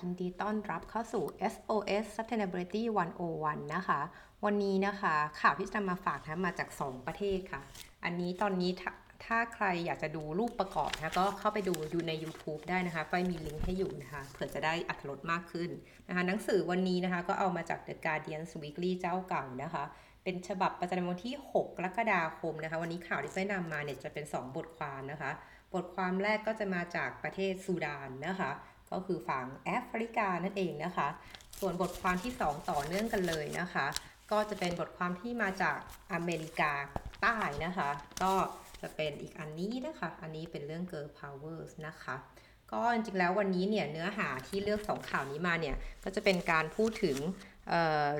ยินดีต้อนรับเข้าสู่ SOS Sustainability 101 นะคะ วันนี้นะคะข่าวที่จะมาฝากนะมาจาก 2 ประเทศค่ะ อันนี้ตอนนี้ถ้าถ้าใครอยากจะดูรูปประกอบนะก็เข้าไปดูดูใน YouTube ได้นะคะไฟมีลิงก์ให้อยู่นะคะเผื่อจะได้อัตรสมากขึ้นนะคะหนังสือวันนี้นะคะก็เอามาจาก The Guardian Weekly เจ้าเก่านะคะ เป็นฉบับประจำวันที่ 6 กรกฎาคมนะคะ วันนี้ข่าวที่ไฟนำมาเนี่ยจะเป็น 2 บทความนะคะ บทความแรกก็จะมาจากประเทศซูดานนะคะ ก็คือฝั่งแอฟริกานั่นเองนะคะ ส่วนบทความที่ 2 ต่อเนื่องกันเลยนะคะ ก็จะเป็นบทความที่มาจากอเมริกาใต้นะคะ ก็จะเป็นอีกอันนี้นะคะ อันนี้เป็นเรื่อง Girl Powers นะคะก็จริงๆแล้ววันนี้เนี่ยเนื้อหาที่เลือกสองข่าวนี้มาเนี่ยก็จะเป็นการพูดถึงเ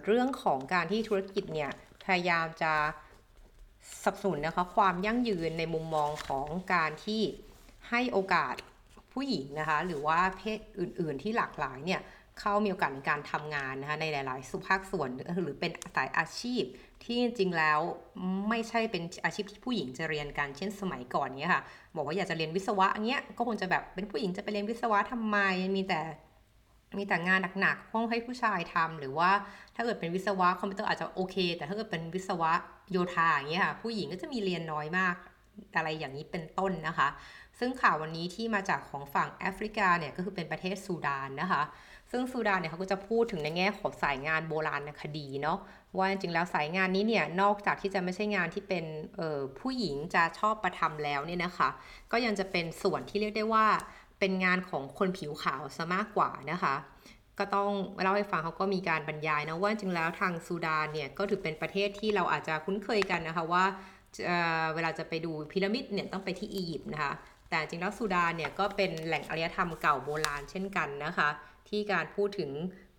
เรื่องของการที่ธุรกิจเนี่ยพยายามจะสับสนนะคะความยั่งยืนในมุมมองของการที่ให้โอกาส ผู้หญิงนะคะหรือว่าเพศอื่น ๆ ที่หลากหลายเนี่ยเข้ามีโอกาสในการทำงานนะคะในหลาย ๆ สุภาคส่วนหรือเป็นสายอาชีพ ที่จริงแล้วไม่ใช่เป็นอาชีพที่ผู้หญิงจะเรียนกันเช่นสมัยก่อนเนี้ยค่ะบอกว่าอยากจะเรียนวิศวะเงี้ยก็คงจะแบบเป็นผู้หญิงจะไปเรียนวิศวะทำไมมีแต่มีแต่งานหนักๆห้องให้ผู้ชายทำหรือว่าถ้าเกิดเป็นวิศวะคอมพิวเตอร์อาจจะโอเค แต่ถ้าเกิดเป็นวิศวะโยธาอย่างเงี้ยค่ะผู้หญิงก็จะมีเรียนน้อยมากอะไรอย่างนี้เป็นต้นนะคะ ซึ่งข่าววันนี้ที่มาจากของฝั่งแอฟริกาเนี่ยก็คือเป็นประเทศซูดานนะคะ ซึ่งซูดานเนี่ยเขาก็จะพูดถึงในแง่ของสายงานโบราณคดีเนาะว่าจริงแล้วสายงานนี้เนี่ยนอกจากที่จะไม่ใช่งานที่เป็นผู้หญิงจะชอบประทำแล้วเนี่ยนะคะ ก็ยังจะเป็นส่วนที่เรียกได้ว่าเป็นงานของคนผิวขาวซะมากกว่านะคะก็ต้องเล่าให้ฟังเขาก็มีการบรรยายนะว่าจริงแล้วทางซูดานเนี่ยก็ถือเป็นประเทศที่เราอาจจะคุ้นเคยกันนะคะว่าเวลาจะไปดูพีระมิดเนี่ยต้องไปที่อียิปต์นะคะ แต่จริงแล้วซูดานเนี่ยก็เป็นแหล่งอารยธรรมเก่าโบราณเช่นกันนะคะ ที่การพูดถึง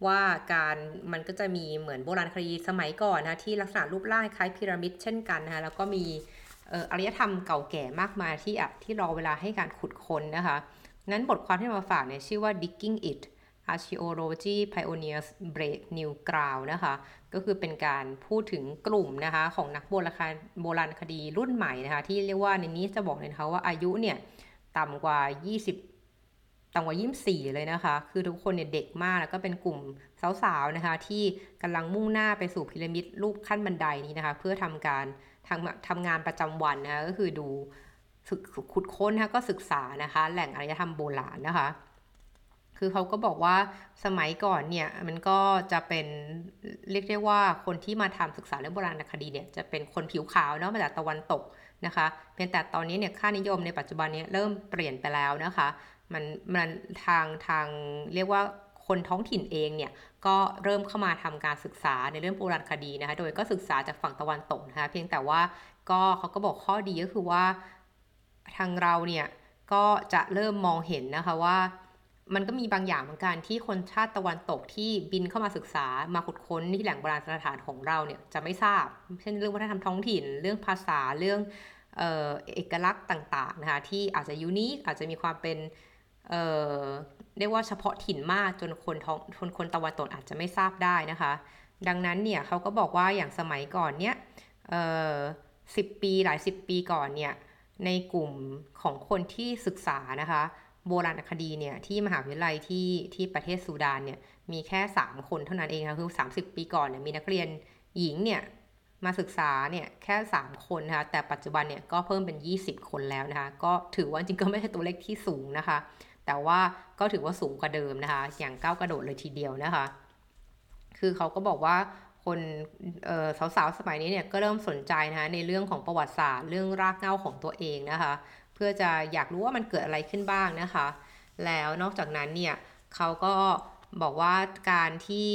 ว่าการมันก็จะมีเหมือนโบราณคดีสมัยก่อนนะที่ลักษณะรูปร่างคล้ายพีระมิดเช่นกันนะคะแล้วก็มีอารยธรรมเก่าแก่มากมายที่ที่รอเวลาให้การขุดค้นนะคะนั้นบทความที่มาฝากเนี่ยชื่อว่า digging it Archaeology Pioneers Break New Ground นะคะ ก็คือเป็นการพูดถึงกลุ่มนะคะของนักโบราณโบราณคดีรุ่นใหม่นะคะ ที่เรียกว่าในนี้จะบอกเลยนะคะว่าอายุเนี่ย ต่ำกว่า 20 ต่ำกว่า 24 เลยนะคะ คือทุกคนเนี่ยเด็กมากแล้วก็เป็นกลุ่มสาวๆนะคะ ที่กำลังมุ่งหน้าไปสู่พีระมิดรูปขั้นบันไดนี้นะคะ เพื่อทำการทำทำงานประจำวันนะคะก็คือดูขุดค้นนะคะก็ศึกษานะคะ แหล่งอารยธรรมโบราณนะคะคือเขาก็บอกว่าสมัยก่อนเนี่ยมันก็จะเป็นเรียกได้ว่าคนที่มาทำศึกษาเรื่องโบราณคดีเนี่ยจะเป็นคนผิวขาวเนาะมาจากตะวันตก นะคะเพียงแต่ตอนนี้เนี่ยค่านิยมในปัจจุบันนี้เริ่มเปลี่ยนไปแล้วนะคะมันมันทางทางเรียกว่าคนท้องถิ่นเองเนี่ยก็เริ่มเข้ามาทำการศึกษาในเรื่องโบราณคดีนะคะโดยก็ศึกษาจากฝั่งตะวันตกนะคะเพียงแต่ว่าก็เขาก็บอกข้อดีก็คือว่าทางเราเนี่ยก็จะเริ่มมองเห็นนะคะว่า มันก็มีบางอย่างเหมือนกันที่คนชาติตะวันตกที่บินเข้ามาศึกษามาขุดค้นที่แหล่งโบราณสถานของเราเนี่ยจะไม่ทราบ เช่นเรื่องวัฒนธรรมท้องถิ่น เรื่องภาษาเรื่องเอกลักษณ์ต่างๆนะคะที่อาจจะยูนิคอาจจะมีความเป็นเเรียกว่าเฉพาะถิ่นมากจนคนท้องคนคนตะวันตกอาจจะไม่ทราบได้นะคะ ดังนั้นเนี่ยเขาก็บอกว่าอย่างสมัยก่อนเนี่ยสิบปีหลายสิบปีก่อนเนี่ยในกลุ่มของคนที่ศึกษานะคะ โบราณคดีเนี่ยที่มหาวิทยาลัยที่ที่ประเทศซูดานเนี่ยมีแค่ 3 คนเท่านั้นเองค่ะคือ 30 ปีก่อนเนี่ยมีนักเรียนหญิงเนี่ยมาศึกษาเนี่ยแค่ 3 คนนะคะแต่ปัจจุบันเนี่ยก็เพิ่มเป็น 20 คนแล้วนะคะก็ถือว่าจริงก็ไม่ใช่ตัวเลขที่สูงนะคะ แต่ว่าก็ถือว่าสูงกว่าเดิมนะคะ อย่างก้าวกระโดดเลยทีเดียวนะคะ คือเขาก็บอกว่าคนสาวๆสมัยนี้เนี่ยก็เริ่มสนใจนะคะในเรื่องของประวัติศาสตร์ เรื่องรากเหง้าของตัวเองนะคะ เพื่อจะอยากรู้ว่ามันเกิดอะไรขึ้นบ้างนะคะ แล้วนอกจากนั้นเนี่ยเขาก็บอกว่าการที่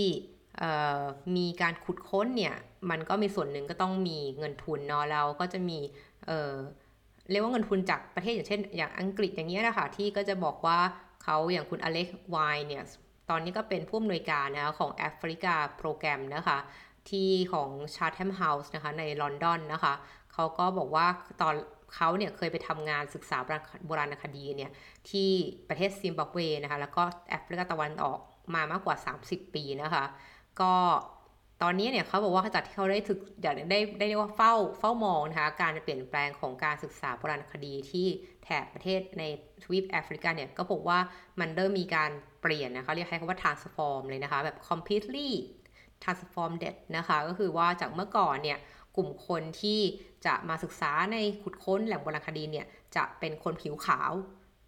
มีการขุดค้นเนี่ยมันก็มีส่วนหนึ่งก็ต้องมีเงินทุนเนาะแล้วก็จะมีเเรียกว่าเงินทุนจากประเทศอย่างเช่น อย่างอังกฤษอย่างเงี้ยนะคะที่ก็จะบอกว่าเขาอย่างคุณอเล็กซ์ไวนส์เนี่ยตอนนี้ก็เป็นผู้อำนวยการนะของ Africa Programme นะคะที่ของชาร์ t ทมเฮาส์นะคะในลอนดอนนะคะเขาก็บอกว่าตอน เขาเนี่ยเคยไปทำงานศึกษาโบราณคดีเนี่ยที่ประเทศซิมบับเวนะคะแล้วก็แอฟริกาตะวันออกมามากกว่า 30 ปีนะคะ ก็ตอนนี้เนี่ยเขาบอกว่าจากที่เขาได้ถึกอยากได้ได้เรียกว่าเฝ้าเฝ้ามองนะคะการเปลี่ยนแปลงของการศึกษาโบราณคดีที่แถบประเทศในทวีปแอฟริกาเนี่ยก็บอกว่ามันเริ่มมีการเปลี่ยนนะคะเรียกใช้คำว่า transform เลยนะคะแบบ completely transformed นะคะก็คือว่าจากเมื่อก่อนเนี่ย ลุ่มคนที่จะมาศึกษาในขุดค้นแหล่งโบราณคดีเนี่ยจะเป็นคนผิวขาว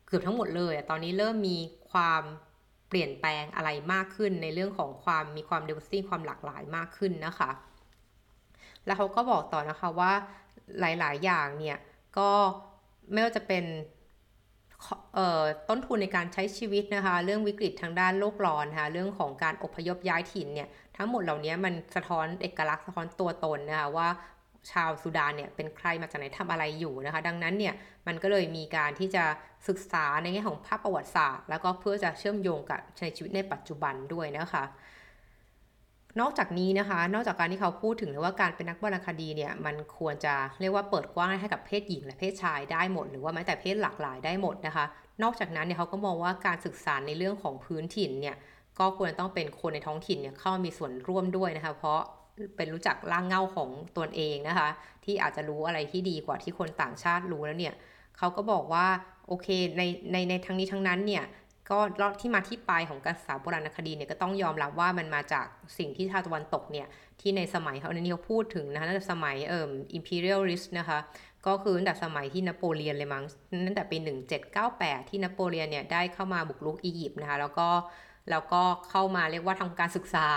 เกือบทั้งหมดเลย ตอนนี้เริ่มมีความเปลี่ยนแปลงอะไรมากขึ้นในเรื่องของความมีความ diversity ความหลากหลายมากขึ้นนะคะ แล้วเขาก็บอกต่อนะคะว่าหลาย ๆ อย่างเนี่ยก็ไม่ว่าจะเป็น ต้นทุนในการใช้ชีวิตนะคะ เรื่องวิกฤตทางด้านโลกร้อนนะคะเรื่องของการอพยพย้ายถิ่นเนี่ยทั้งหมดเหล่านี้มันสะท้อนเอกลักษณ์สะท้อนตัวตนนะคะว่าชาวสุดานเนี่ยเป็นใครมาจากไหนทำอะไรอยู่นะคะ ดังนั้นเนี่ยมันก็เลยมีการที่จะศึกษาในแง่ของภาพประวัติศาสตร์ แล้วก็เพื่อจะเชื่อมโยงกับในชีวิตในปัจจุบันด้วยนะคะ นอกจากนี้นะคะ นอกจากการที่เขาพูดถึงเลยว่าการเป็นนักวรรณคดีเนี่ยมันควรจะเรียกว่าเปิดกว้างให้กับเพศหญิงและเพศชายได้หมด หรือว่าแม้แต่เพศหลากหลายได้หมดนะคะ นอกจากนั้นเนี่ยเขาก็มองว่าการศึกษาในเรื่องของพื้นถิ่นเนี่ยก็ควรต้องเป็นคนในท้องถิ่นเนี่ยเข้ามามีส่วนร่วมด้วยนะคะ เพราะเป็นรู้จักร่างเงาของตนเองนะคะ ที่อาจจะรู้อะไรที่ดีกว่าที่คนต่างชาติรู้แล้วเนี่ยเขาก็บอกว่าโอเคในในในทั้งนี้ทั้งนั้นเนี่ย ก็รอดที่มาที่ไปของการศึกษาโบราณคดีเนี่ยก็ต้องยอมรับว่ามันมาจากสิ่งที่ชาวตะวันตกเนี่ยที่ในสมัยเขาในนี้เขาพูดถึงนะคะตั้งแต่สมัยเอ่อ imperialist นะคะก็คือตั้งแต่สมัยที่นโปเลียนเลยมั้งตั้งแต่ปี 1798 ที่นโปเลียนเนี่ยได้เข้ามาบุกรุกอียิปต์นะคะแล้วก็แล้วก็เข้ามาเรียกว่าทำการศึกษา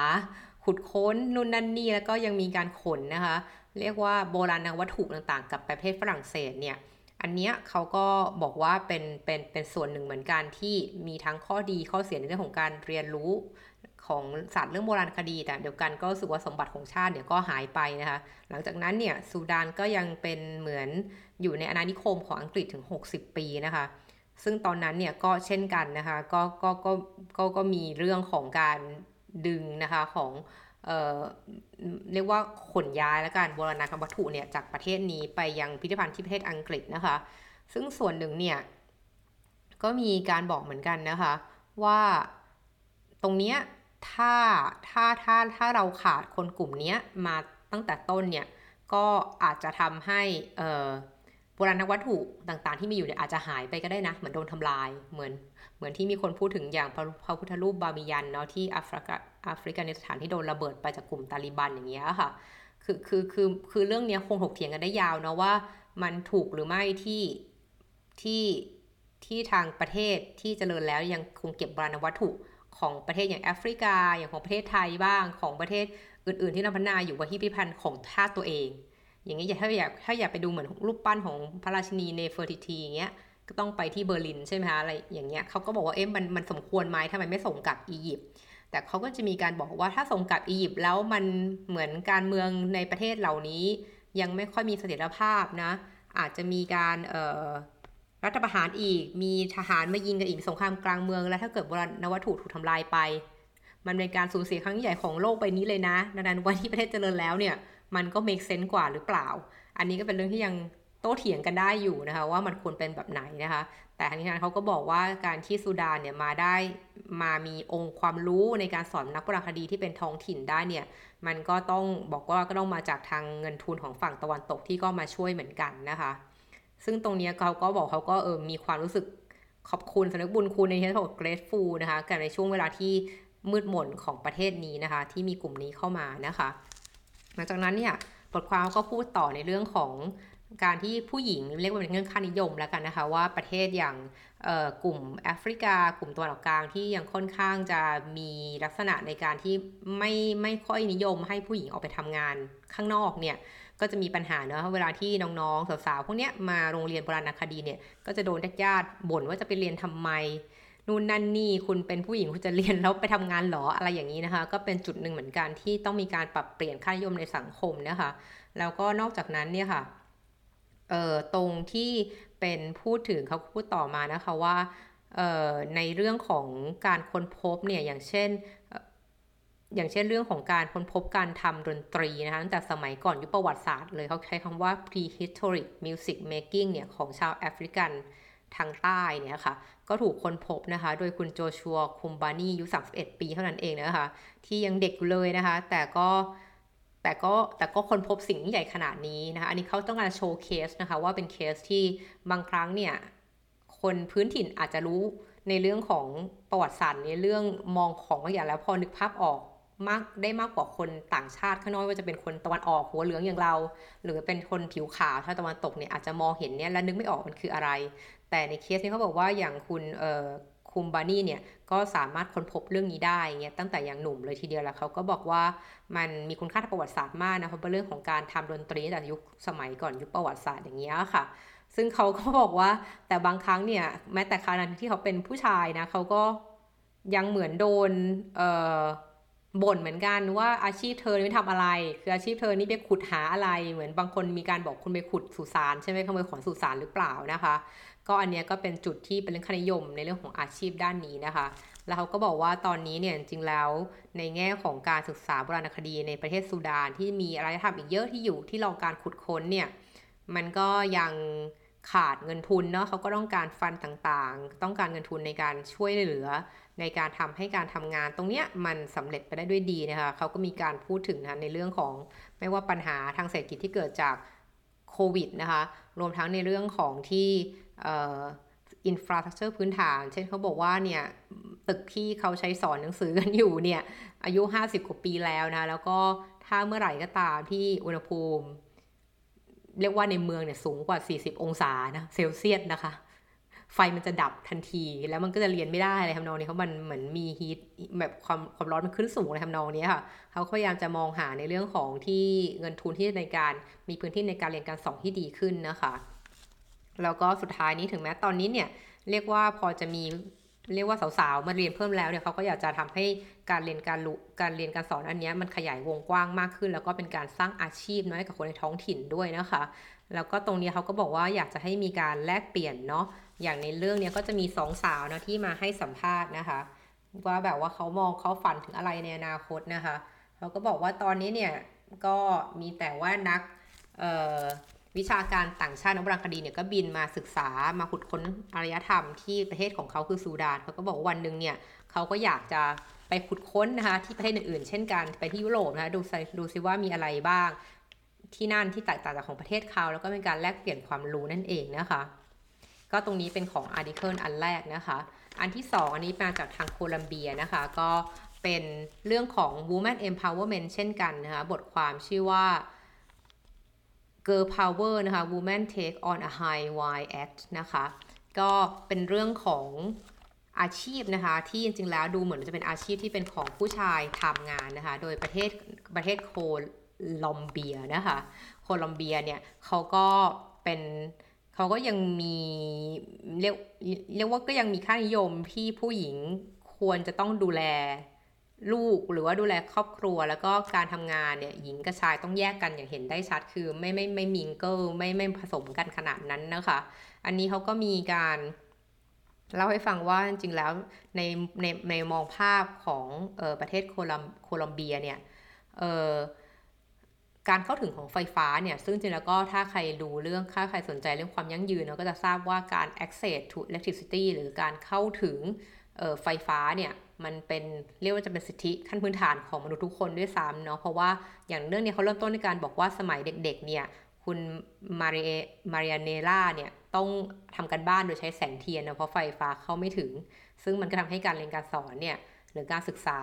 ขุดค้นนู่นนั่นนี่แล้วก็ยังมีการขนนะคะเรียกว่าโบราณวัตถุต่างๆ กับประเทศฝรั่งเศสเนี่ย อันเนี้ยเขาก็บอกว่าเป็นเป็นเป็นส่วนหนึ่งเหมือนกันที่มีทั้งข้อดีข้อเสียในเรื่องของการเรียนรู้ของศาสตร์เรื่องโบราณคดี แต่เดียวกันก็รู้สึกว่าสมบัติของชาติเนี่ยก็หายไปนะคะ หลังจากนั้นเนี่ยซูดานก็ยังเป็นเหมือนอยู่ในอาณานิคมของอังกฤษถึง 60 ปีนะคะ ซึ่งตอนนั้นเนี่ยก็เช่นกันนะคะก็ก็ก็ก็ก็มีเรื่องของการดึงนะคะของ เเรียกว่าขนย้ายและการโบราณคดีวัตถุเนี่ยจากประเทศนี้ไปยังพิพิธภัณฑ์ที่ประเทศอังกฤษนะคะ ซึ่งส่วนหนึ่งเนี่ยก็มีการบอกเหมือนกันนะคะว่าตรงเนี้ยถ้าถ้าถ้าถ้าเราขาดคนกลุ่มนี้มาตั้งแต่ต้นเนี่ยก็อาจจะทำให้ โบราณวัตถุต่างๆ ที่มีอยู่เนี่ยอาจจะหายไปก็ได้นะ เหมือนโดนทำลาย เหมือนเหมือนที่มีคนพูดถึงอย่างพระพุทธรูปบามิยันเนาะที่แอฟริกาแอฟริกาในสถานที่โดนระเบิดไปจากกลุ่มตาลิบันอย่างเงี้ยค่ะ คือคือคือคือเรื่องนี้คงถกเถียงกันได้ยาวเนาะว่ามันถูกหรือไม่ที่ที่ที่ทางประเทศที่เจริญแล้วยังคงเก็บโบราณวัตถุของประเทศอย่างแอฟริกา อย่างของประเทศไทยบ้างของประเทศอื่น ๆ ที่นำพัฒนาอยู่ว่าที่พิพันธ์ของชาติตัวเอง อย่างนี้ยถ้าอยากถ้าอยากไปดูเหมือนรูปปั้นของพระราชินีเนเฟอร์ติทีอย่างเงี้ยก็ต้องไปที่เบอร์ลินใช่ไหมคะอะไรอย่างเงี้ยเขาก็บอกว่าเอ๊ะมันมันสมควรไหมทำไมไม่ส่งกลับอียิปต์แต่เขาก็จะมีการบอกว่าถ้าส่งกลับอียิปต์แล้วมันเหมือนการเมืองในประเทศเหล่านี้ ยังไม่ค่อยมีเสถียรภาพนะ อาจจะมีการเอ่อรัฐประหารอีก มีทหารมายิงกันอีกสงครามกลางเมือง แล้วถ้าเกิดโบราณวัตถุถูกทำลายไป มันเป็นการสูญเสียครั้งใหญ่ของโลกไปนี้เลยนะดังนั้นวันที่ประเทศเจริญแล้วเนี่ย มันก็ make sense กว่าหรือเปล่า อันนี้ก็เป็นเรื่องที่ยังโต้เถียงกันได้อยู่นะคะว่ามันควรเป็นแบบไหนนะคะ แต่ทั้งนี้ทั้งเขาก็บอกว่าการที่สุดานเนี่ยมาได้มามีองค์ความรู้ในการสอนนักโบราณคดีที่เป็นท้องถิ่นได้เนี่ยมันก็ต้องบอกว่าก็ต้องมาจากทางเงินทุนของฝั่งตะวันตกที่ก็มาช่วยเหมือนกันนะคะ ซึ่งตรงนี้เขาก็บอกเขาก็เออมีความรู้สึกขอบคุณสำนึกบุญคุณในที่เขาบอก grateful นะคะกับในช่วงเวลาที่มืดมนของประเทศนี้นะคะ ที่มีกลุ่มนี้เข้ามานะคะ หลังจากนั้นเนี่ยบทความก็พูดต่อในเรื่องของการที่ผู้หญิงเรียกว่าเป็นเงื่อนค่านิยมแล้วกันนะคะว่าประเทศอย่างกลุ่มแอฟริกา กลุ่มตะวันออกกลางที่ยังค่อนข้างจะมีลักษณะในการที่ไม่ไม่ค่อยนิยมให้ผู้หญิงออกไปทำงานข้างนอกเนี่ยก็จะมีปัญหาเนอะเวลาที่น้องๆสาวๆพวกเนี้ยมาโรงเรียนโบราณคดีเนี่ยก็จะโดนญาติๆบ่นว่าจะไปเรียนทำไม นู่นนั่นนี่คุณเป็นผู้หญิงคุณจะเรียนแล้วไปทำงานหรออะไรอย่างนี้นะคะ ก็เป็นจุดหนึ่งเหมือนกันที่ต้องมีการปรับเปลี่ยนค่านิยมในสังคมนะคะแล้วก็นอกจากนั้นเนี่ยค่ะเอ่อตรงที่เป็นพูดถึงเขาพูดต่อมานะคะว่าเอ่อในเรื่องของการค้นพบเนี่ยอย่างเช่นอย่างเช่นเรื่องของการค้นพบการทำดนตรีนะคะตั้งแต่สมัยก่อนยุคประวัติศาสตร์เลยเขาใช้คำว่า prehistoric music making เนี่ยของชาวแอฟริกัน ทางใต้เนี่ยค่ะ ก็ถูกค้นพบนะคะ โดยคุณโจชัวคุมบานีอายุ 31 ปีเท่านั้นเองนะคะ ที่ยังเด็กเลยนะคะ แต่ก็แต่ก็แต่ก็ค้นพบสิ่งใหญ่ขนาดนี้นะคะ อันนี้เขาต้องการ showcase นะคะ ว่าเป็นเคสที่บางครั้งเนี่ย คนพื้นถิ่นอาจจะรู้ในเรื่องของประประวัติศาสตร์ในเรื่องมองของบางอย่างแล้วพอนึกภาพออก มากได้มากกว่าคนต่างชาติข้างนอกว่าจะเป็นคนตะวันออกผิวเหลืองอย่างเรา หรือเป็นคนผิวขาวถ้าตะวันตกเนี่ยอาจจะมองเห็นเนี่ยแล้วนึกไม่ออกมันคืออะไร แต่ในเคสนี้เขาบอกว่าอย่างคุณเอ่อคุมบานี่เนี่ยก็สามารถค้นพบเรื่องนี้ได้เงี้ยตั้งแต่อยังหนุ่มเลยทีเดียวแล้วเขาก็บอกว่ามันมีคุณค่าทางประวัติศาสตร์มากนะเพราะเป็นเรื่องของการทำดนตรีจากยุคสมัยก่อนยุคประวัติศาสตร์อย่างเงี้ยค่ะ ซึ่งเขาก็บอกว่าแต่บางครั้งเนี่ยแม้แต่ขณะที่เขาเป็นผู้ชายนะเขาก็ยังเหมือนโดนเอ่อ บ่นเหมือนกันว่าอาชีพเธอนี่ทำอะไร คืออาชีพเธอนี่ไปขุดหาอะไร เหมือนบางคนมีการบอกคุณไปขุดสุสานใช่ไหมขโมยของสุสานหรือเปล่านะคะ ก็อันเนี้ยก็เป็นจุดที่เป็นเรื่องคนิยมในเรื่องของอาชีพด้านนี้นะคะ แล้วเขาก็บอกว่าตอนนี้เนี่ยจริงแล้วในแง่ของการศึกษาโบราณคดีในประเทศซูดานที่มีอารยธรรมอีกเยอะที่อยู่ที่รอการขุดค้นเนี่ยมันก็ยังขาดเงินทุนเนาะเขาก็ต้องการฟันต่างๆ ต้องการเงินทุนในการช่วยเหลือ ในการทำให้การทำงานตรงเนี้ยมันสำเร็จไปได้ด้วยดีนะคะเขาก็มีการพูดถึงนะในเรื่องของไม่ว่าปัญหาทางเศรษฐกิจที่เกิดจากโควิดนะคะรวมทั้งในเรื่องของที่อินฟราสตรักเจอร์พื้นฐาน เช่นเขาบอกว่าเนี่ยตึกที่เขาใช้สอนหนังสือกันอยู่เนี่ยอายุ 50 กว่าปีแล้วนะ แล้วก็ถ้าเมื่อไหร่ก็ตามที่อุณหภูมิ เรียกว่าในเมืองเนี่ยสูงกว่า 40 องศานะเซลเซียสนะคะ ไฟมันจะดับทันที แล้วมันก็จะเรียนไม่ได้อะไรทำนองนี้เพรามันเหมือนมีฮีทแบบความความร้อนมันขึ้นสูงอะไรทำนองนี้ค่ะเขาพยายามจะมองหาในเรื่องของที่เงินทุนที่ในการมีพื้นที่ในการเรียนการสอนที่ดีขึ้นนะคะแล้วก็สุดท้ายนี้ถึงแม้ตอนนี้เนี่ยเรียกว่าพอจะมีเรียกว่าสาวๆมาเรียนเพิ่มแล้วเนี่ยเขาก็อยากจะทำให้การเรียนการรู้การเรียนการสอนอันนี้มันขยายวงกว้างมากขึ้น แล้วก็เป็นการสร้างอาชีพน้อยกับคนในท้องถิ่นด้วยนะคะ แล้วก็ตรงนี้เขาก็บอกว่าอยากจะให้มีการแลกเปลี่ยนเนาะ อย่างในเรื่องเนี้ยก็จะมีสองสาวนะที่มาให้สัมภาษณ์นะคะ ว่าแบบว่าเขามองเขาฝันถึงอะไรในอนาคตนะคะเขาก็บอกว่าตอนนี้เนี่ยก็มีแต่ว่านักวิชาการต่างชาตินักโบราณคดีเนี่ยก็บินมาศึกษามาขุดค้นอารยธรรมที่ประเทศของเขาคือซูดานเขาก็บอกว่าวันหนึ่งเนี่ยเขาก็อยากจะไปขุดค้นนะคะที่ประเทศอื่นๆ เช่นกันไปที่ยุโรปนะคะดูดูซิว่ามีอะไรบ้างที่นั่นที่แตกต่างจากของประเทศเขาแล้วก็เป็นการแลกเปลี่ยนความรู้นั่นเองนะคะ ก็ตรงนี้เป็นของอาร์ติเคิลอันแรกนะคะ อันที่ 2 อันนี้มาจากทางโคลัมเบียนะคะ ก็เป็นเรื่องของ woman empowerment เช่นกันนะคะ บทความชื่อว่า Girl Power นะคะ Women Take on a High Wire Act นะคะ ก็เป็นเรื่องของอาชีพนะคะ ที่จริงๆแล้วดูเหมือนจะเป็นอาชีพที่เป็นของผู้ชายทำงานนะคะ โดยประเทศประเทศโคลอมเบียนะคะ โคลอมเบียเนี่ยเขาก็เป็น เขาก็ยังมีเรียกเรียกว่าก็ยังมีค่านิยมที่ผู้หญิงควรจะต้องดูแลลูกหรือว่าดูแลครอบครัว แล้วก็การทำงานเนี่ยหญิงกับชายต้องแยกกันอย่างเห็นได้ชัดคือไม่ไม่ไม่มิงเกิลไม่ไม่ผสมกันขนาดนั้นนะคะ อันนี้เขาก็มีการเล่าให้ฟังว่าจริงๆแล้วในในในมองภาพของออประเทศโคลัมโคลอมเบียเนี่ย การเข้าถึงของไฟฟ้าเนี่ยซึ่งจริงแล้วก็ถ้าใครดูเรื่องถ้าใครสนใจเรื่องความยั่งยืนเราก็จะทราบว่าการ access to electricity หรือการเข้าถึงไฟฟ้าเนี่ยมันเป็นเรียกว่าจะเป็นสิทธิขั้นพื้นฐานของมนุษย์ทุกคนด้วยซ้ำเนาะเพราะว่าอย่างเรื่องนี้เขาเริ่มต้นในการบอกว่าสมัยเด็กๆเนี่ยคุณมาริเอมาริอาเนล่าเนี่ยต้องทำกันบ้านโดยใช้แสงเทียนนะเพราะไฟฟ้าเข้าไม่ถึง ซึ่งมันก็ทำให้การเรียนการสอนเนี่ย หรือการศึกษา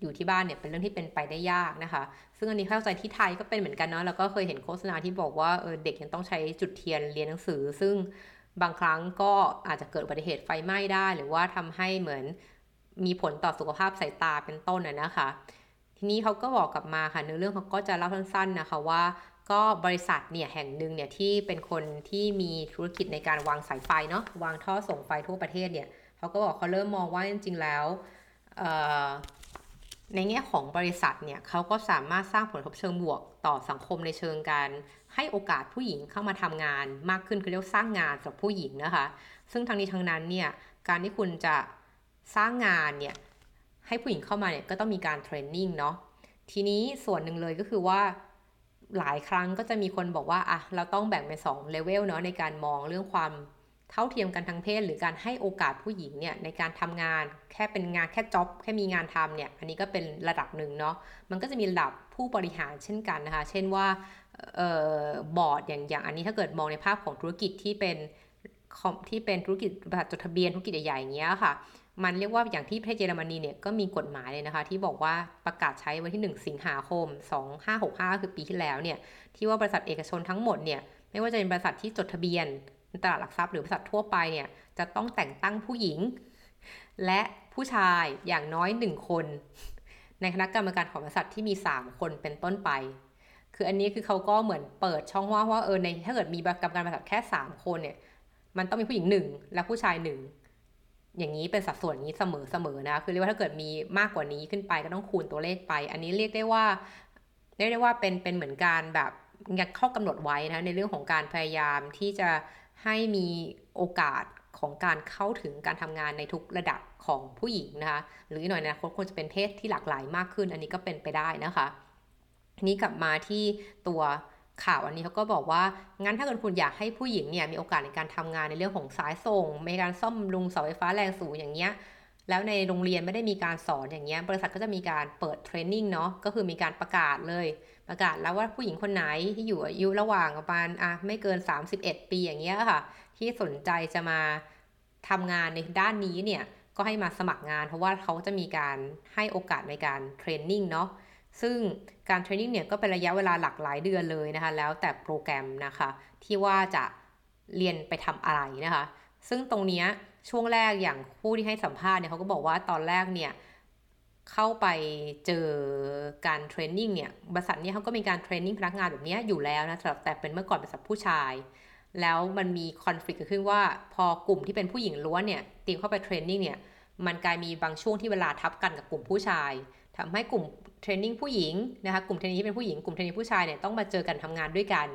อยู่ที่บ้านเนี่ยเป็นเรื่องที่เป็นไปได้ยากนะคะ ซึ่งอันนี้เข้าใจที่ไทยก็เป็นเหมือนกันเนาะแล้วก็เคยเห็นโฆษณาที่บอกว่าเออเด็กยังต้องใช้จุดเทียนเรียนหนังสือ ซึ่งบางครั้งก็อาจจะเกิดอุบัติเหตุไฟไหม้ได้ หรือว่าทำให้เหมือนมีผลต่อสุขภาพสายตาเป็นต้นนะคะ ทีนี้เขาก็บอกกลับมาค่ะในเรื่องเขาก็จะเล่าสั้นๆนะคะว่าก็บริษัทเนี่ยแห่งหนึ่งเนี่ยที่เป็นคนที่มีธุรกิจในการวางสายไฟเนาะวางท่อส่งไฟทั่วประเทศเนี่ยเขาก็บอกเขาเริ่มมองว่าจริงๆแล้ว ในแง่ของบริษัทเนี่ยเขาก็สามารถสร้างผลกระทบเชิงบวกต่อสังคมในเชิงการให้โอกาสผู้หญิงเข้ามาทำงานมากขึ้นคือเรียกสร้างงานสำหรับผู้หญิงนะคะ ซึ่งทั้งนี้ทั้งนั้นเนี่ยการที่คุณจะสร้างงานเนี่ยให้ผู้หญิงเข้ามาเนี่ยก็ต้องมีการเทรนนิ่งเนาะทีนี้ส่วนหนึ่งเลยก็คือว่าหลายครั้งก็จะมีคนบอกว่าอะเราต้องแบ่งเป็นสองเลเวลเนาะในการมองเรื่องความ เท่าเทียมกันทางเพศ หรือการให้โอกาสผู้หญิงเนี่ยในการทำงานแค่เป็นงานแค่จ็อบแค่มีงานทำเนี่ยอันนี้ก็เป็นระดับหนึ่งเนาะมันก็จะมีระดับผู้บริหารเช่นกันนะคะ เช่นว่าออบอร์ดอย่างอย่างอันนี้ถ้าเกิดมองในภาพของธุรกิจที่เป็นที่เป็นธุรกิจบริษัทจดทะเบียนธุรกิจใหญ่ๆอย่างเงี้ยค่ะ มันเรียกว่าอย่างที่ประเทศเยอรมนีเนี่ยก็มีกฎหมายเลยนะคะ ที่บอกว่าประกาศใช้วันที่ 1 สิงหาคม 2565 คือปีที่แล้วเนี่ยที่ว่าบริษัทเอกชนทั้งหมดเนี่ยไม่ว่าจะเป็นบริษัทที่จดทะเบียน ในตลาดหลักทรัพย์หรือบริษัททั่วไปเนี่ยจะต้องแต่งตั้งผู้หญิง และผู้ชายอย่างน้อย 1 คน ในคณะกรรมการของบริษัทที่มี 3 คนเป็นต้นไป คืออันนี้คือเขาก็เหมือนเปิดช่องว่างว่าเออในถ้าเกิดมีกรรมการบริษัทแค่ 3 คนเนี่ยมันต้องมีผู้หญิงหนึ่งและผู้ชายหนึ่งอย่างนี้เป็นสัดส่วนนี้เสมอเสมอนะคือเรียกว่าถ้าเกิดมีมากกว่านี้ขึ้นไปก็ต้องคูณตัวเลขไป อันนี้เรียกได้ว่าเรียกได้ว่าเป็นเป็นเหมือนการแบบข้อกำหนดไว้นะในเรื่องของการพยายามที่จะ ให้มีโอกาสของการเข้าถึงการทำงานในทุกระดับของผู้หญิงนะคะ หรือหน่อยนะควรจะเป็นเพศที่หลากหลายมากขึ้น อันนี้ก็เป็นไปได้นะคะ นี้กลับมาที่ตัวข่าวอันนี้เขาก็บอกว่างั้นถ้าเกิดคุณอยากให้ผู้หญิงเนี่ยมีโอกาสในการทำงานในเรื่องของสายส่งในการซ่อมลุงเสาไฟฟ้าแรงสูงอย่างเงี้ย แล้วในโรงเรียนไม่ได้มีการสอนอย่างเงี้ยบริษัทก็จะมีการเปิดเทรนนิ่งเนาะก็คือมีการประกาศเลย ประกาศแล้วว่าผู้หญิงคนไหนที่อยู่อายุระหว่างประมาณอะไม่เกิน 31 ปีอย่างเงี้ยค่ะ ที่สนใจจะมาทำงานในด้านนี้เนี่ยก็ให้มาสมัครงาน เพราะว่าเขาจะมีการให้โอกาสในการเทรนนิ่งเนาะซึ่งการเทรนนิ่งเนี่ยก็เป็นระยะเวลาหลักหลายเดือนเลยนะคะ แล้วแต่โปรแกรมนะคะ ที่ว่าจะเรียนไปทำอะไรนะคะ ซึ่งตรงเนี้ย ช่วงแรกอย่างผู้ที่ให้สัมภาษณ์เนี่ยเขาก็บอกว่าตอนแรกเนี่ยเข้าไปเจอการ training เนี่ยบริษัทนี้เขาก็มีการ training พนักงานแบบนี้อยู่แล้วนะแต่เป็นเมื่อก่อนบริษัทผู้ชาย แล้วมันมี conflict เกิดขึ้นว่าพอกลุ่มที่เป็นผู้หญิงล้วนเนี่ยทีมเข้าไป training เนี่ยมันกลายมีบางช่วงที่เวลาทับกันกับกลุ่มผู้ชายทำให้กลุ่ม training ผู้หญิงนะคะกลุ่ม training ที่เป็นผู้หญิงกลุ่มเทรนนิ่งผู้ชายเนี่ยต้องมาเจอกันทำงานด้วยกัน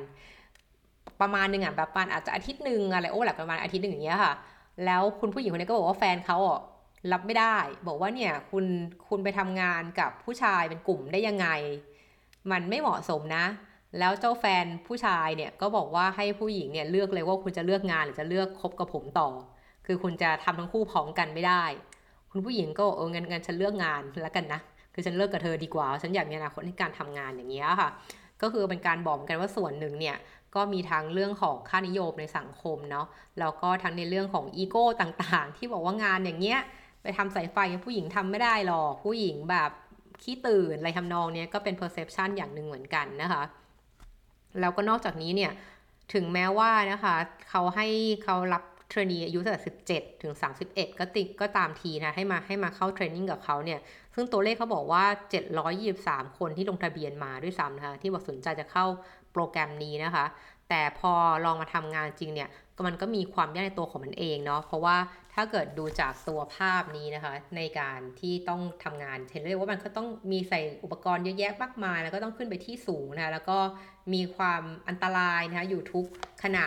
ประมาณหนึ่งอะแบบปาณอาจจะอาทิตย์หนึ่งอะไรโอ้หลักประมาณอาทิตย์หนึ่งอย่างเงี้ยค่ะ แล้วคุณผู้หญิงคนนี้ก็บอกว่าแฟนเขาอะรับไม่ได้ บอกว่าเนี่ยคุณคุณไปทำงานกับผู้ชายเป็นกลุ่มได้ยังไง มันไม่เหมาะสมนะ แล้วเจ้าแฟนผู้ชายเนี่ยก็บอกว่าให้ผู้หญิงเนี่ยเลือกเลยว่าคุณจะเลือกงานหรือจะเลือกคบกับผมต่อ คือคุณจะทำทั้งคู่พร้อมกันไม่ได้ คุณผู้หญิงก็เออเงินเงินฉันเลือกงานแล้วกันนะคือฉันเลิกกับเธอดีกว่า ฉันอยากมีอนาคตในการทำงานอย่างเงี้ยค่ะ ก็คือเป็นการบอกกันว่าส่วนหนึ่งเนี่ย ก็มีทั้งเรื่องของค่านิยมในสังคมเนาะแล้วก็ทั้งในเรื่องของอีโก้ต่างๆ ที่บอกว่างานอย่างเงี้ยไปทำสายไฟผู้หญิงทำไม่ได้หรอกผู้หญิงแบบขี้ตื่นอะไรทำนองเนี้ยก็เป็น perception อย่างหนึ่งเหมือนกันนะคะแล้วก็นอกจากนี้เนี่ยถึงแม้ว่านะคะเขาให้เขารับ trainee อายุตั้งแต่17ถึง31ก็ติก็ตามทีนะให้มาให้มาเข้า training กับเขาเนี่ยซึ่งตัวเลขเขาบอกว่า723คนที่ลงทะเบียนมาด้วยซ้ำนะคะที่บอกสนใจจะเข้า โปรแกรมนี้นะคะ แต่พอลองมาทำงานจริงเนี่ยมันก็มีความยากในตัวของมันเองเนาะเพราะว่าถ้าเกิดดูจากตัวภาพนี้นะคะ ในการที่ต้องทำงานเห็นเลยว่ามันก็ต้องมีใส่อุปกรณ์เยอะแยะมากมาย แล้วก็ต้องขึ้นไปที่สูงนะคะแล้วก็มีความอันตรายนะคะอยู่ทุกขณะ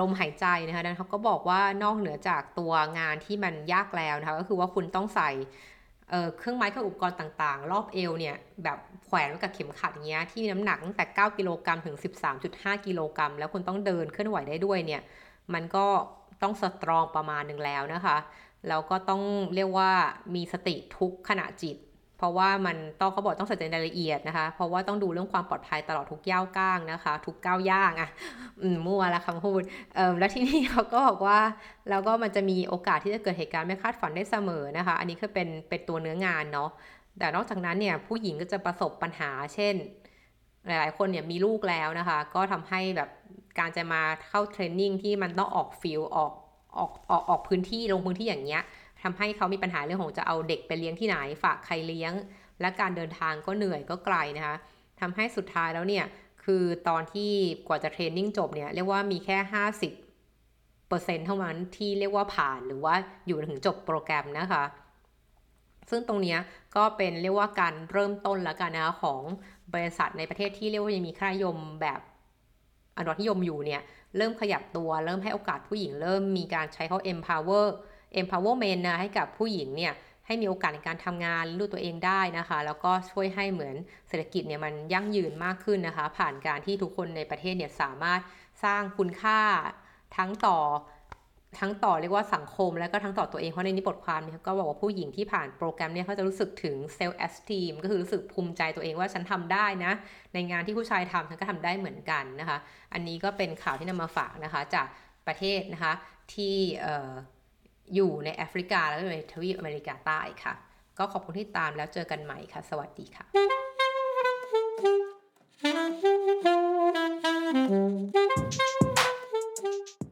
ลมหายใจนะคะนั้นเขาก็บอกว่านอกเหนือจากตัวงานที่มันยากแล้วนะคะก็คือว่าคุณต้องใส่ เครื่องไม้เครื่องอุปกรณ์ต่างๆ รอบเอวเนี่ยแบบแขวนไว้กับเข็มขัดเงี้ยที่มีน้ำหนักตั้งแต่ 9 กิโลกรัมถึง 13.5 กิโลกรัมแล้วคุณต้องเดินเคลื่อนไหวได้ด้วยเนี่ยมันก็ต้องสตรองประมาณหนึ่งแล้วนะคะแล้วก็ต้องเรียกว่ามีสติทุกขณะจิต เพราะว่ามันต้องเขาบอกต้องใส่ใจรายละเอียดนะคะ เพราะว่าต้องดูเรื่องความปลอดภัยตลอดทุกย่าวก้างนะคะ ทุกก้าวย่างอะ่ะมั่วละคำพูดเออแล้วที่นี่เขาก็บอกว่าแล้วก็มันจะมีโอกาสที่จะเกิดเหตุการณ์ไม่คาดฝันได้เสมอนะคะ อันนี้คือเป็นเป็นตัวเนื้องานเนาะแต่นอกจากนั้นเนี่ยผู้หญิงก็จะประสบปัญหา เช่น หลาย ๆ คนเนี่ยมีลูกแล้วนะคะ ก็ทำให้แบบการจะมาเข้าเทรนนิ่งที่มันต้องออกฟิลออกออกออกออกพื้นที่ลงพื้นที่อย่างเงี้ย ทำให้เขามีปัญหาเรื่องของจะเอาเด็กไปเลี้ยงที่ไหน ฝากใครเลี้ยง และการเดินทางก็เหนื่อยก็ไกลนะคะทำให้สุดท้ายแล้วเนี่ยคือตอนที่กว่าจะเทรนนิ่งจบเนี่ยเรียกว่ามีแค่ 50เปอร์เซ็นต์เท่านั้นที่เรียกว่าผ่านหรือว่าอยู่ถึงจบโปรแกรมนะคะ ซึ่งตรงนี้ก็เป็นเรียกว่าการเริ่มต้นแล้วกันนะคะของบริษัทในประเทศที่เรียกว่ายังมีค่านิยมแบบอนุรักษ์นิยมอยู่เนี่ย เริ่มขยับตัวเริ่มให้โอกาสผู้หญิงเริ่มมีการใช้เขา empower empowerment นะให้กับผู้หญิงเนี่ยให้มีโอกาสในการทำงานรู้ตัวเองได้นะคะ แล้วก็ช่วยให้เหมือนเศรษฐกิจเนี่ยมันยั่งยืนมากขึ้นนะคะ ผ่านการที่ทุกคนในประเทศเนี่ยสามารถสร้างคุณค่าทั้งต่อทั้งต่อเรียกว่าสังคม แล้วก็ทั้งต่อตัวเองเพราะในนี้บทความเนี่ยก็บอกว่าผู้หญิงที่ผ่านโปรแกรมเนี่ยเขาจะรู้สึกถึง self-esteem ก็คือรู้สึกภูมิใจตัวเองว่าฉันทำได้นะ ในงานที่ผู้ชายทำฉันก็ทำได้เหมือนกันนะคะ อันนี้ก็เป็นข่าวที่นำมาฝากนะคะจากประเทศนะคะที่ อยู่ในแอฟริกาแล้วก็ในทวีปอเมริกาใต้ค่ะ ก็ขอบคุณที่ตามแล้วเจอกันใหม่ค่ะ สวัสดีค่ะ Thank you.